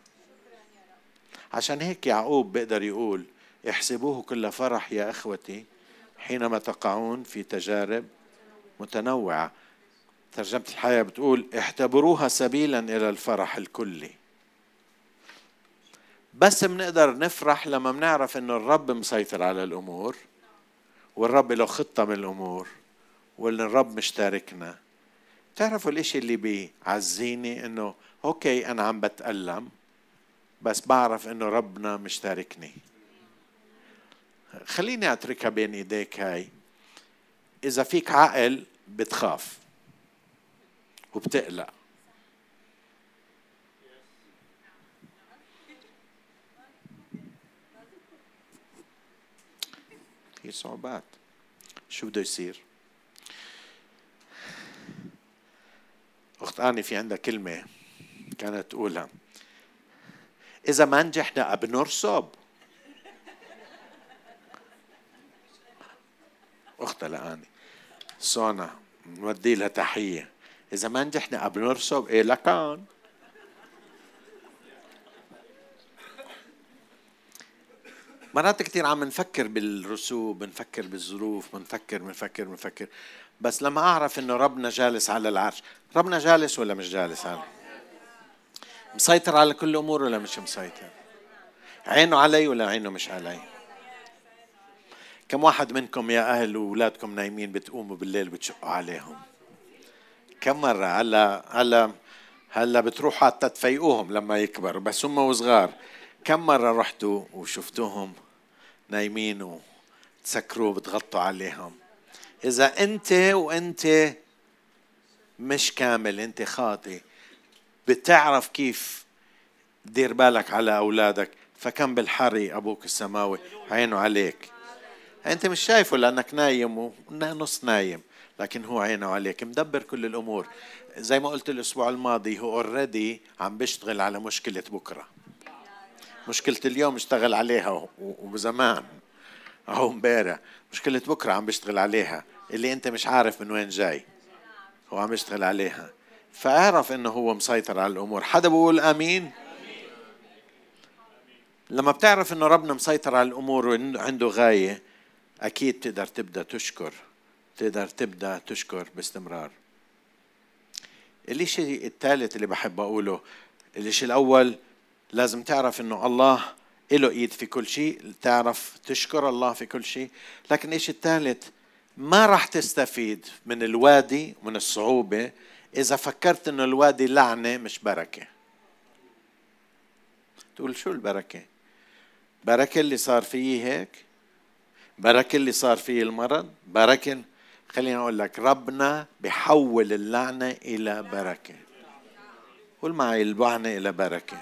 عشان هيك يعقوب بيقدر يقول احسبوه كل فرح يا إخوتي حينما تقعون في تجارب متنوعة. ترجمة الحياة بتقول اعتبروها سبيلا إلى الفرح الكلي. بس بنقدر نفرح لما بنعرف انه الرب مسيطر على الأمور والرب له خطة من الأمور وإن الرب مشتركنا. تعرفوا الإشي اللي بيعزيني؟ إنه أوكي أنا عم بتألم بس بعرف إنه ربنا مشتركني. خليني أتركها بين إيديك هاي. إذا فيك عقل بتخاف وبتقلق. في صعوبات شو بده يصير؟ أخت آني في عندها كلمة كانت تقولها. إذا ما نجحنا بنرسب أختها لآني سونا نودي لها تحية. إذا ما نجحنا بنرسب إيه لكان مرات كثير عم نفكر بالرسوب بنفكر بالظروف بنفكر بنفكر بنفكر. بس لما أعرف إنه ربنا جالس على العرش ربنا جالس ولا مش جالس؟ على مسيطر على كل الأمور ولا مش مسيطر؟ عينه علي ولا عينه مش علي؟ كم واحد منكم يا أهل وأولادكم نايمين بتقوموا بالليل بتشقوا عليهم؟ كم مرة؟ هلا هلا هلا بتروحوا حتى تفيقوهم لما يكبروا بس هم وصغار. كم مرة رحتوا وشفتوهم نايمين وتسكروا بتغطوا عليهم؟ إذا أنت وأنت مش كامل أنت خاطئ بتعرف كيف دير بالك على أولادك؟ فكم بالحري أبوك السماوي عينه عليك. أنت مش شايفه لأنك نايم ونص نايم لكن هو عينه عليك. مدبر كل الأمور. زي ما قلت الأسبوع الماضي هو already عم بيشتغل على مشكلة بكرة. مشكلة اليوم اشتغل عليها وزمان أو امبارح. مشكلة بكرة عم بيشتغل عليها. اللي أنت مش عارف من وين جاي هو عم يشتغل عليها. فاعرف إنه هو مسيطر على الأمور. حدا بيقول آمين؟ لما بتعرف إنه ربنا مسيطر على الأمور وعنده غاية أكيد تقدر تبدأ تشكر تقدر تبدأ تشكر باستمرار. الشيء الثالث اللي بحب أقوله الشيء الأول لازم تعرف إنه الله له إيد في كل شيء تعرف تشكر الله في كل شيء. لكن الشيء الثالث ما راح تستفيد من الوادي من الصعوبة إذا فكرت إنه الوادي لعنة مش بركة. تقول شو البركة؟ بركة اللي صار فيه هيك؟ بركة اللي صار فيه المرض. بركة خليني أقول لك ربنا بحول اللعنة إلى بركة. قول معي اللعنة إلى بركة.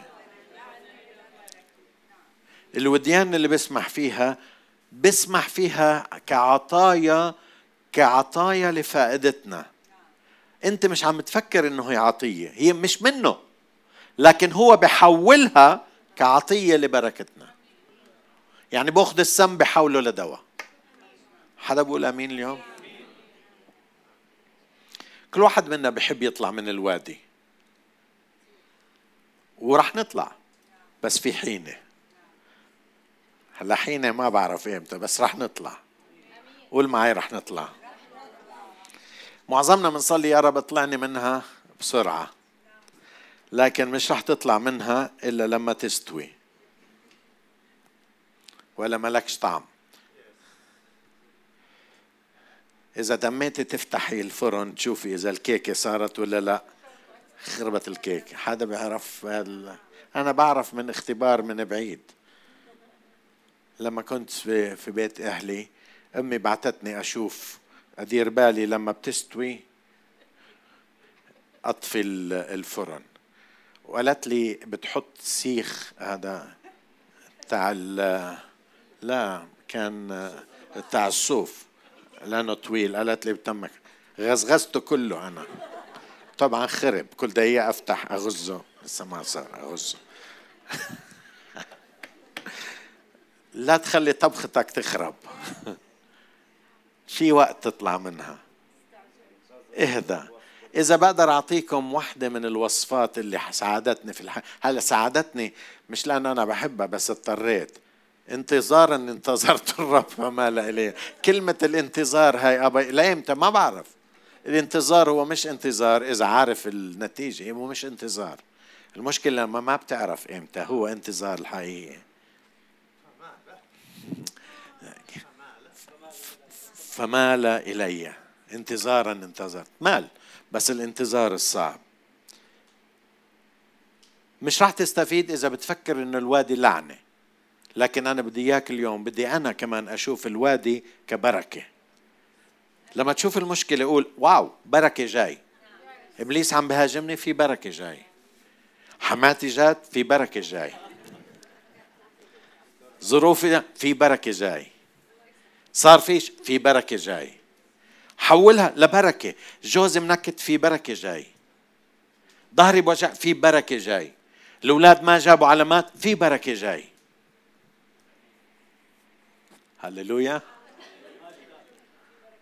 الوديان اللي بسمح فيها بسمح فيها كعطايا كعطايا لفائدتنا. أنت مش عم تفكر إنه هي عطية هي مش منه لكن هو بحولها كعطية لبركتنا. يعني بأخذ السم بحوله لدواء. حدا بيقول آمين اليوم؟ كل واحد منا بحب يطلع من الوادي. ورح نطلع بس في حينة. هلا حينة ما بعرف إمتى بس رح نطلع. قول معي رح نطلع. معظمنا بنصلي يا رب اطلعني منها بسرعة. لكن مش رح تطلع منها إلا لما تستوي. ولا ملكش طعم. إذا دميتي تفتحي الفرن تشوفي إذا الكيكة صارت ولا لا. خربت الكيكة. حدا بيعرف أنا بعرف من اختبار من بعيد. لما كنت في بيت أهلي أمي بعتتني أشوف أدير بالي لما بتستوي أطفي الفرن. وقالت لي بتحط سيخ. هذا تاع لا كان تاع الصوف. لأنه طويل قالت لي بتمك. غزغزته كله أنا. طبعا خرب كل دقيقة أفتح أغزه. لسه ما صار أغزه. لا تخلي طبختك تخرب. في وقت تطلع منها. اهدى. إذا بقدر أعطيكم واحدة من الوصفات اللي ساعدتني في الحياة هلا ساعدتني مش لأن أنا بحبها بس اضطريت. انتظارا انتظرت الرب فما لا إليه. كلمة الانتظار هاي أبا لإمتى ما بعرف. الانتظار هو مش انتظار إذا عارف النتيجة هو مش انتظار. المشكلة لما ما بتعرف إمتى هو انتظار الحقيقي. فمال إلي. انتظارا انتظرت. مال بس الانتظار الصعب. مش راح تستفيد إذا بتفكر إنه الوادي لعنة. لكن أنا بدي إياك اليوم بدي أنا كمان أشوف الوادي كبركة. لما تشوف المشكلة قول واو بركة جاي. إبليس عم بهاجمني في بركة جاي. حماتي جات في بركة جاي. ظروفي في بركة جاي. صار فيش في بركة جاي. حولها لبركة. جوزي منكت في بركة جاي. ظهري بوجع في بركة جاي. الأولاد ما جابوا علامات في بركة جاي. هللويا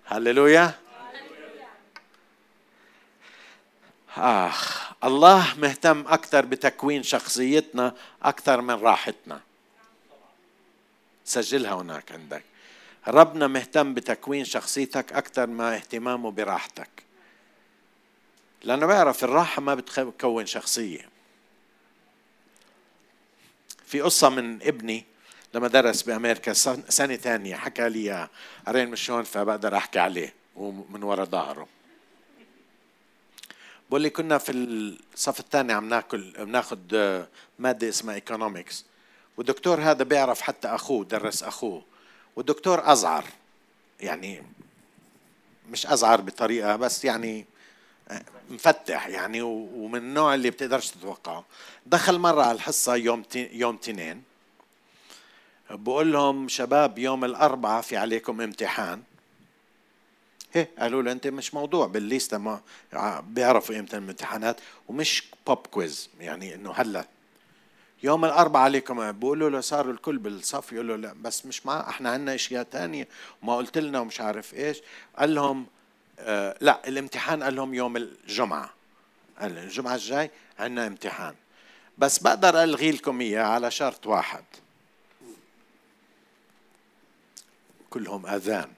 هللويا آخ الله مهتم أكثر بتكوين شخصيتنا أكثر من راحتنا. سجلها هناك عندك. ربنا مهتم بتكوين شخصيتك أكثر ما اهتمامه براحتك. لأنه بيعرف الراحة ما بتكون شخصية. في قصة من ابني لما درس بأمريكا سنة ثانية حكى لي قرين مش هون فبقدر أحكي عليه ومن ورا ظهره. بقول لي كنا في الصف الثاني عم ناكل بناخذ مادة اسمها ايكونومكس والدكتور هذا بيعرف حتى أخوه درس أخوه. والدكتور أزعر يعني مش أزعر بطريقة بس يعني مفتح يعني ومن النوع اللي بتقدرش تتوقعه. دخل مرة على الحصة يوم يوم تنين. بقول لهم شباب يوم الأربعاء في عليكم امتحان. هي قالوا له أنت مش موضوع بال lista ما بيعرفوا إمتى الامتحانات ومش pop quiz يعني إنه هلا. يوم الأربعاء عليكم بقولوا له صاروا الكل بالصف يقولوا لا بس مش مع إحنا عندنا أشياء تانية. وما قلت لنا ومش عارف إيش. قال لهم آه لا الامتحان قال لهم يوم الجمعة. قال الجمعة الجاي عندنا امتحان. بس بقدر ألغي لكم إياه على شرط واحد. كلهم آذان.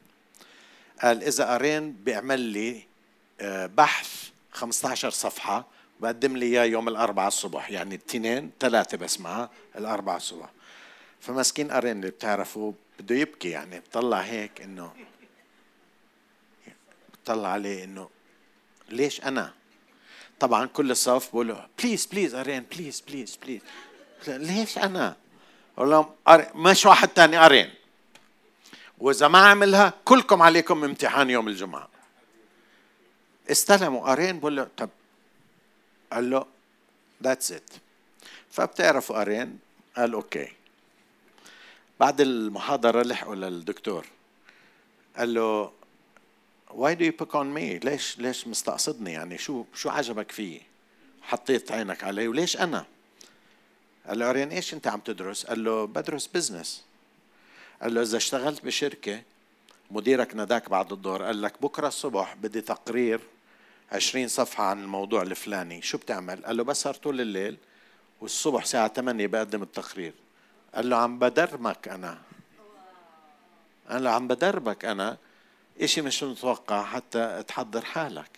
قال إذا قرين بيعمل لي آه، بحث 15 صفحة بقدم لي إياه يوم الأربعاء الصبح يعني الاثنين ثلاثة بس معاه الأربعاء الصبح. فمسكين قرين اللي بتعرفوا بده يبكي يعني بطلع هيك إنه بطلع عليه إنه ليش أنا؟ طبعا كل الصف بقول له please please قرين please please please ليش أنا؟ بقول لهم مش واحد ثاني قرين. وإذا ما عملها كلكم عليكم امتحان يوم الجمعة. استلموا قرين بقول له طب. قال له that's it فبتعرفوا قرين قال أوكي. بعد المحاضرة لحقوا للدكتور. قال له why do you pick on me ليش ليش مستقصدني؟ يعني شو شو عجبك فيي؟ حطيت عينك علي وليش أنا؟ قال له أرين إيش أنت عم تدرس؟ قال له بدرس بزنس قال له إذا اشتغلت بشركة مديرك ناداك بعد الظهر قال لك بكرة الصبح بدي تقرير عشرين صفحة عن الموضوع الفلاني. شو بتعمل؟ قال له بسهر طول الليل والصبح الساعة 8 بقدم التقرير. قال له عم بدرمك أنا. قال له عم بدربك أنا؟ إشي مش متوقع حتى تحضر حالك.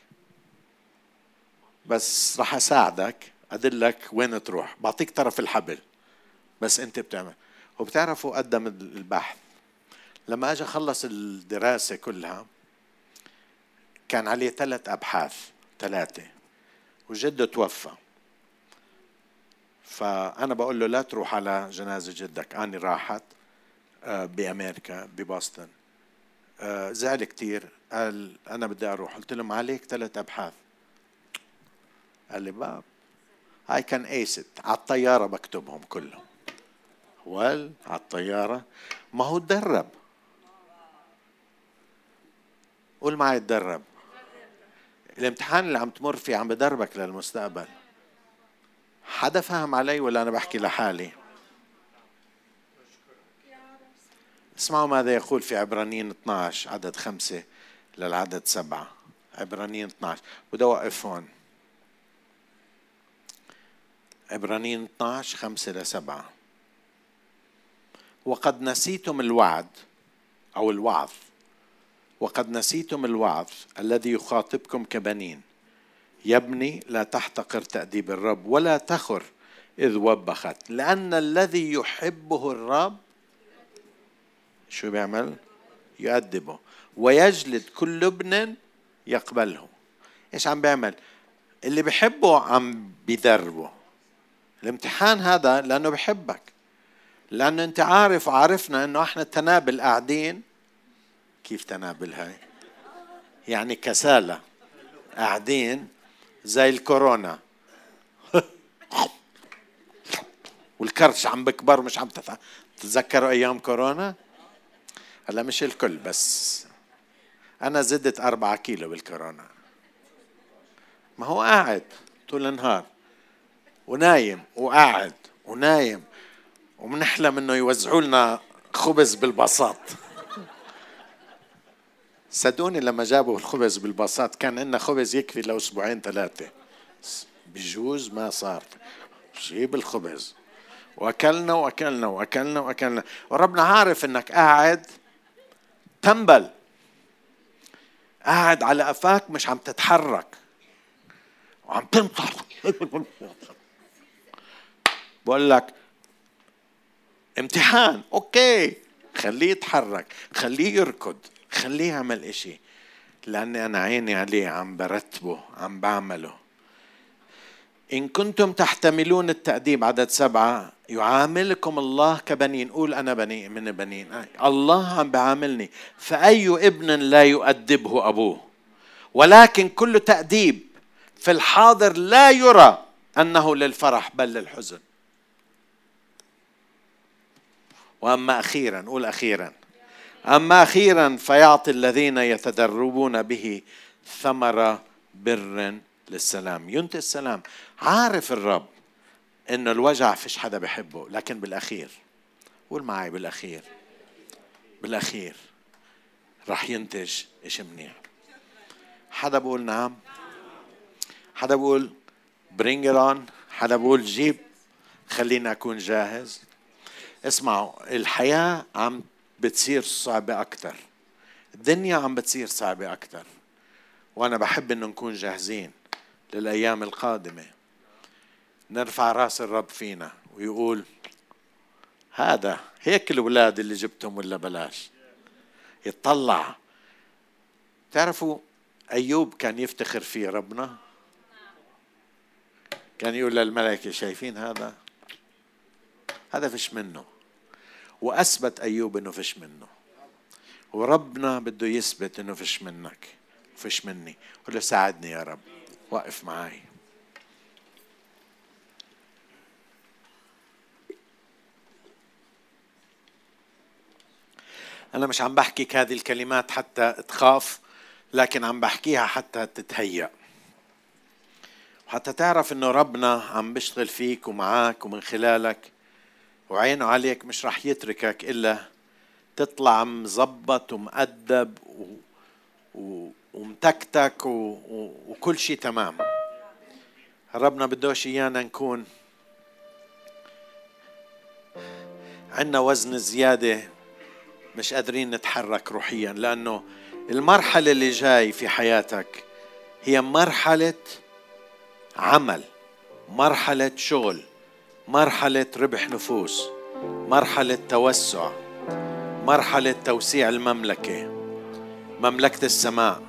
بس راح أساعدك أدلك وين تروح. بعطيك طرف الحبل. بس أنت بتعمل. وبتعرفوا قدم البحث. لما اجى خلص الدراسة كلها كان عليه ثلاث أبحاث ثلاثة وجدة توفى. فأنا بقول له لا تروح على جنازة جدك أني راحت آه، بأمريكا ببoston آه، زعل كثير قال أنا بدي أروح. قلت له ما عليك ثلاث أبحاث. قال لي باب. هاي كان ايست على الطيارة بكتبهم كلهم. وال على الطيارة ما هو تدرب. قول معي تدرب. الامتحان اللي عم تمر فيه عم بدربك للمستقبل. حدا فهم علي ولا أنا بحكي لحالي؟ اسمعوا ماذا يقول في عبرانيين 12 عدد خمسة للعدد سبعة. عبرانيين 12 بدي أوقف هون. عبرانيين 12 خمسة لسبعة. وقد نسيتم الوعد أو الوعظ. وقد نسيتم الوعظ الذي يخاطبكم كبنين. يا ابني لا تحتقر تأديب الرب ولا تخر إذ وبخت لأن الذي يحبه الرب شو بيعمل؟ يؤدبه. ويجلد كل ابن يقبله. إيش عم بيعمل؟ اللي بحبه عم بيدربه. الامتحان هذا لأنه بحبك. لأنه أنت عارف وعارفنا أنه إحنا التنابل قاعدين. كيف تنابل هاي؟ يعني كسالة. قاعدين زي الكورونا. والكرش عم بكبر مش عم تتذكروا أيام كورونا؟ هلا مش الكل بس. أنا زدت أربعة كيلو بالكورونا. ما هو قاعد طول النهار. ونايم وقاعد ونايم. وبنحلم إنه يوزعوا لنا خبز بالبساط صدقوني لما جابوا الخبز بالبساط كان لنا خبز يكفي لو أسبوعين ثلاثة بجوز ما صار. جيب الخبز. وأكلنا وأكلنا وأكلنا وأكلنا. وربنا عارف إنك قاعد تنبل. قاعد على قفاك مش عم تتحرك. وعم تنطر. بقول لك امتحان أوكي. خليه يتحرك خليه يركض خليه يعمل إشي. لأني أنا عيني عليه عم برتبه عم بعمله. إن كنتم تحتملون التأديب عدد سبعة يعاملكم الله كبنين قول أنا بني من بنين الله عم بعاملني. فأي ابن لا يؤدبه أبوه. ولكن كل تأديب في الحاضر لا يرى أنه للفرح بل للحزن. وأما أخيرا قول أخيرا. أما أخيرا فيعطي الذين يتدربون به ثمرة بر للسلام. ينتهي السلام. عارف الرب انه الوجع فيش حدا بحبه لكن بالأخير قول معي بالأخير. بالأخير راح ينتج إشي منيح. حدا بقول نعم؟ حدا بقول bring it on حدا بقول جيب؟ خليني أكون جاهز. اسمعوا الحياة عم بتصير صعبة أكثر الدنيا عم بتصير صعبة أكثر وأنا بحب إنه نكون جاهزين للأيام القادمة. نرفع رأس الرب فينا ويقول هذا هيك الأولاد اللي جبتهم ولا بلاش؟ يطلع. تعرفوا أيوب كان يفتخر فيه ربنا؟ كان يقول للملائكة شايفين هذا؟ هذا فيش منه. وأثبت أيوب إنه فيش منه. وربنا بده يثبت إنه فيش منك. فيش مني. قل له ساعدني يا رب. وقف معي أنا مش عم بحكيك هذه الكلمات حتى تخاف لكن عم بحكيها حتى تتهيأ. وحتى تعرف إنه ربنا عم بيشتغل فيك ومعاك ومن خلالك. وعينه عليك مش رح يتركك إلا تطلع مظبط ومؤدب و... و... ومتكتك و... و... وكل شيء تمام. ربنا بدوش إيانا نكون عندنا وزن زيادة مش قادرين نتحرك روحيا لأنه المرحلة اللي جاي في حياتك هي مرحلة عمل مرحلة شغل. مرحلة ربح نفوس مرحلة توسع مرحلة توسيع المملكة مملكة السماء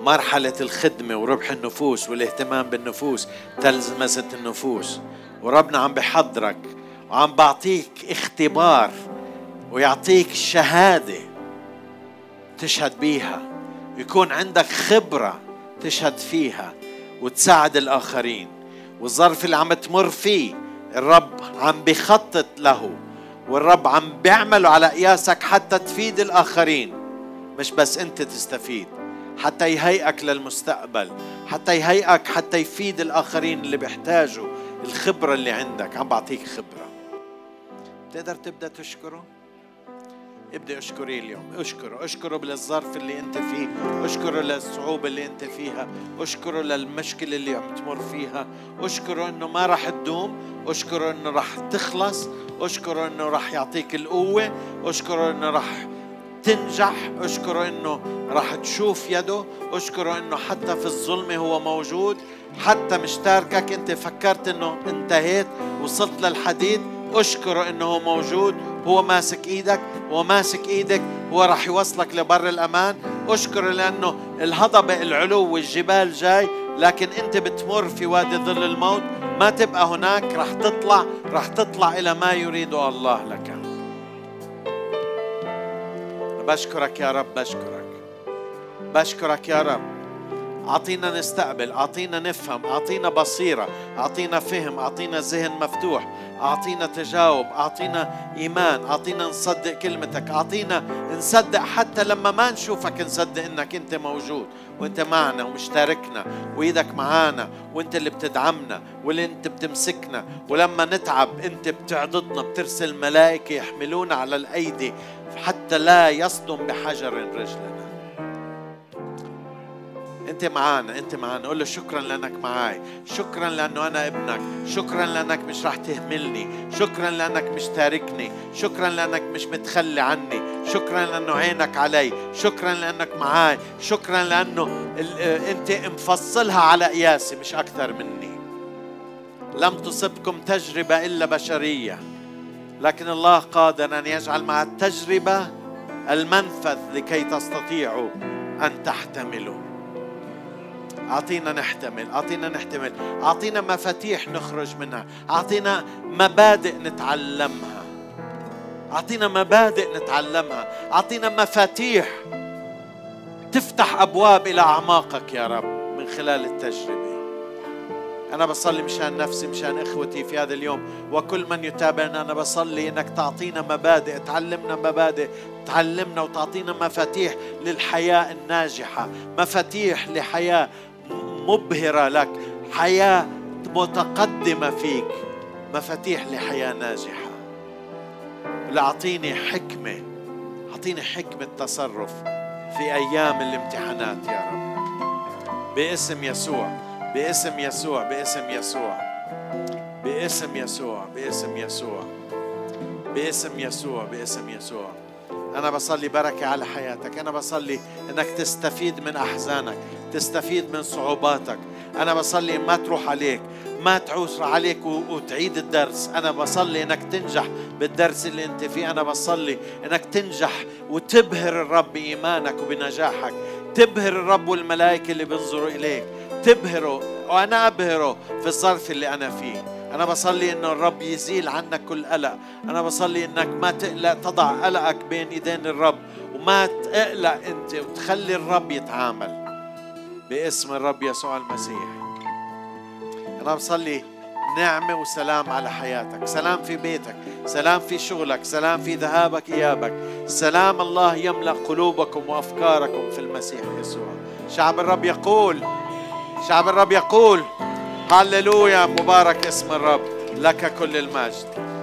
مرحلة الخدمة وربح النفوس والاهتمام بالنفوس تلمسة النفوس. وربنا عم بحضرك وعم بعطيك اختبار ويعطيك شهادة تشهد بيها. يكون عندك خبرة تشهد فيها وتساعد الآخرين والظرف اللي عم تمر فيه الرب عم بخطط له والرب عم بيعمله على قياسك حتى تفيد الآخرين. مش بس أنت تستفيد حتى يهيئك للمستقبل حتى يهيئك حتى يفيد الآخرين اللي بيحتاجوا الخبرة اللي عندك. عم بعطيك خبرة. تقدر تبدأ تشكره؟ ابدأ اشكري اليوم. اشكره اشكره بالظرف اللي انت فيه اشكره للصعوبة اللي انت فيها اشكره للمشكلة اللي عم تمر فيها اشكره انه ما راح تدوم اشكره انه راح تخلص اشكره انه راح يعطيك القوة اشكره انه راح تنجح اشكره انه راح تشوف يده اشكره انه حتى في الظلمة هو موجود حتى مش تاركك انت فكرت انه انتهيت وصلت للحديد اشكره إنه هو موجود. هو ماسك إيدك هو ماسك إيدك هو راح يوصلك لبر الأمان. اشكره لأنه الهضبة العلو والجبال جاي لكن أنت بتمر في وادي ظل الموت. ما تبقى هناك راح تطلع راح تطلع إلى ما يريده الله لك. بشكرك يا رب بشكرك. بشكرك يا رب. أعطينا نستقبل أعطينا نفهم أعطينا بصيرة أعطينا فهم أعطينا ذهن مفتوح أعطينا تجاوب أعطينا إيمان أعطينا نصدق كلمتك أعطينا نصدق حتى لما ما نشوفك نصدق إنك أنت موجود وأنت معنا ومشتركنا وإيدك معانا وأنت اللي بتدعمنا واللي أنت بتمسكنا ولما نتعب أنت بتعضدنا بترسل ملائكة يحملونا على الأيدي حتى لا يصدم بحجر رجلنا. انت معانا انت معانا. قول له شكرا لأنك معاي. شكرا لأنه أنا ابنك. شكرا لأنك مش راح تهملني. شكرا لأنك مش تاركني. شكرا لأنك مش متخلي عني. شكرا لأنه عينك علي. شكرا لأنك معاي. شكرا لأنه انت مفصلها على قياسي مش أكثر مني. لم تصبكم تجربة إلا بشرية. لكن الله قادر أن يجعل مع التجربة المنفذ لكي تستطيعوا أن تحتملوا. أعطينا نحتمل أعطينا نحتمل أعطينا مفاتيح نخرج منها أعطينا مبادئ نتعلمها. أعطينا مبادئ نتعلمها أعطينا مفاتيح تفتح أبواب إلى أعماقك يا رب من خلال التجربة. أنا بصلي مشان نفسي مشان إخوتي في هذا اليوم وكل من يتابعنا أنا بصلي إنك تعطينا مبادئ تعلمنا مبادئ تعلمنا وتعطينا مفاتيح للحياة الناجحة مفاتيح لحياة مبهرة لك. حياة متقدمة فيك. مفاتيح لحياة ناجحة. لأعطيني حكمة. أعطيني حكمة تصرف في أيام الامتحانات يا رب. باسم يسوع باسم يسوع باسم يسوع. باسم يسوع باسم يسوع. باسم يسوع باسم يسوع. أنا بصلي بركة على حياتك. أنا بصلي أنك تستفيد من أحزانك. تستفيد من صعوباتك. أنا بصلي ما تروح عليك ما تعوس عليك وتعيد الدرس. أنا بصلي أنك تنجح بالدرس اللي أنت فيه. أنا بصلي أنك تنجح وتبهر الرب بإيمانك وبنجاحك تبهر الرب والملائكة اللي بينظروا إليك. تبهره وأنا أبهره في الظرف اللي أنا فيه. أنا بصلي إنه الرب يزيل عنك كل قلق. أنا بصلي إنك ما تقلق تضع قلقك بين إيدين الرب وما تقلق أنت وتخلي الرب يتعامل. باسم الرب يسوع المسيح. أنا بصلي نعمة وسلام على حياتك. سلام في بيتك. سلام في شغلك. سلام في ذهابك إيابك. سلام الله يملأ قلوبكم وأفكاركم في المسيح يسوع. شعب الرب يقول شعب الرب يقول هللويا مبارك اسم الرب. لك كل المجد.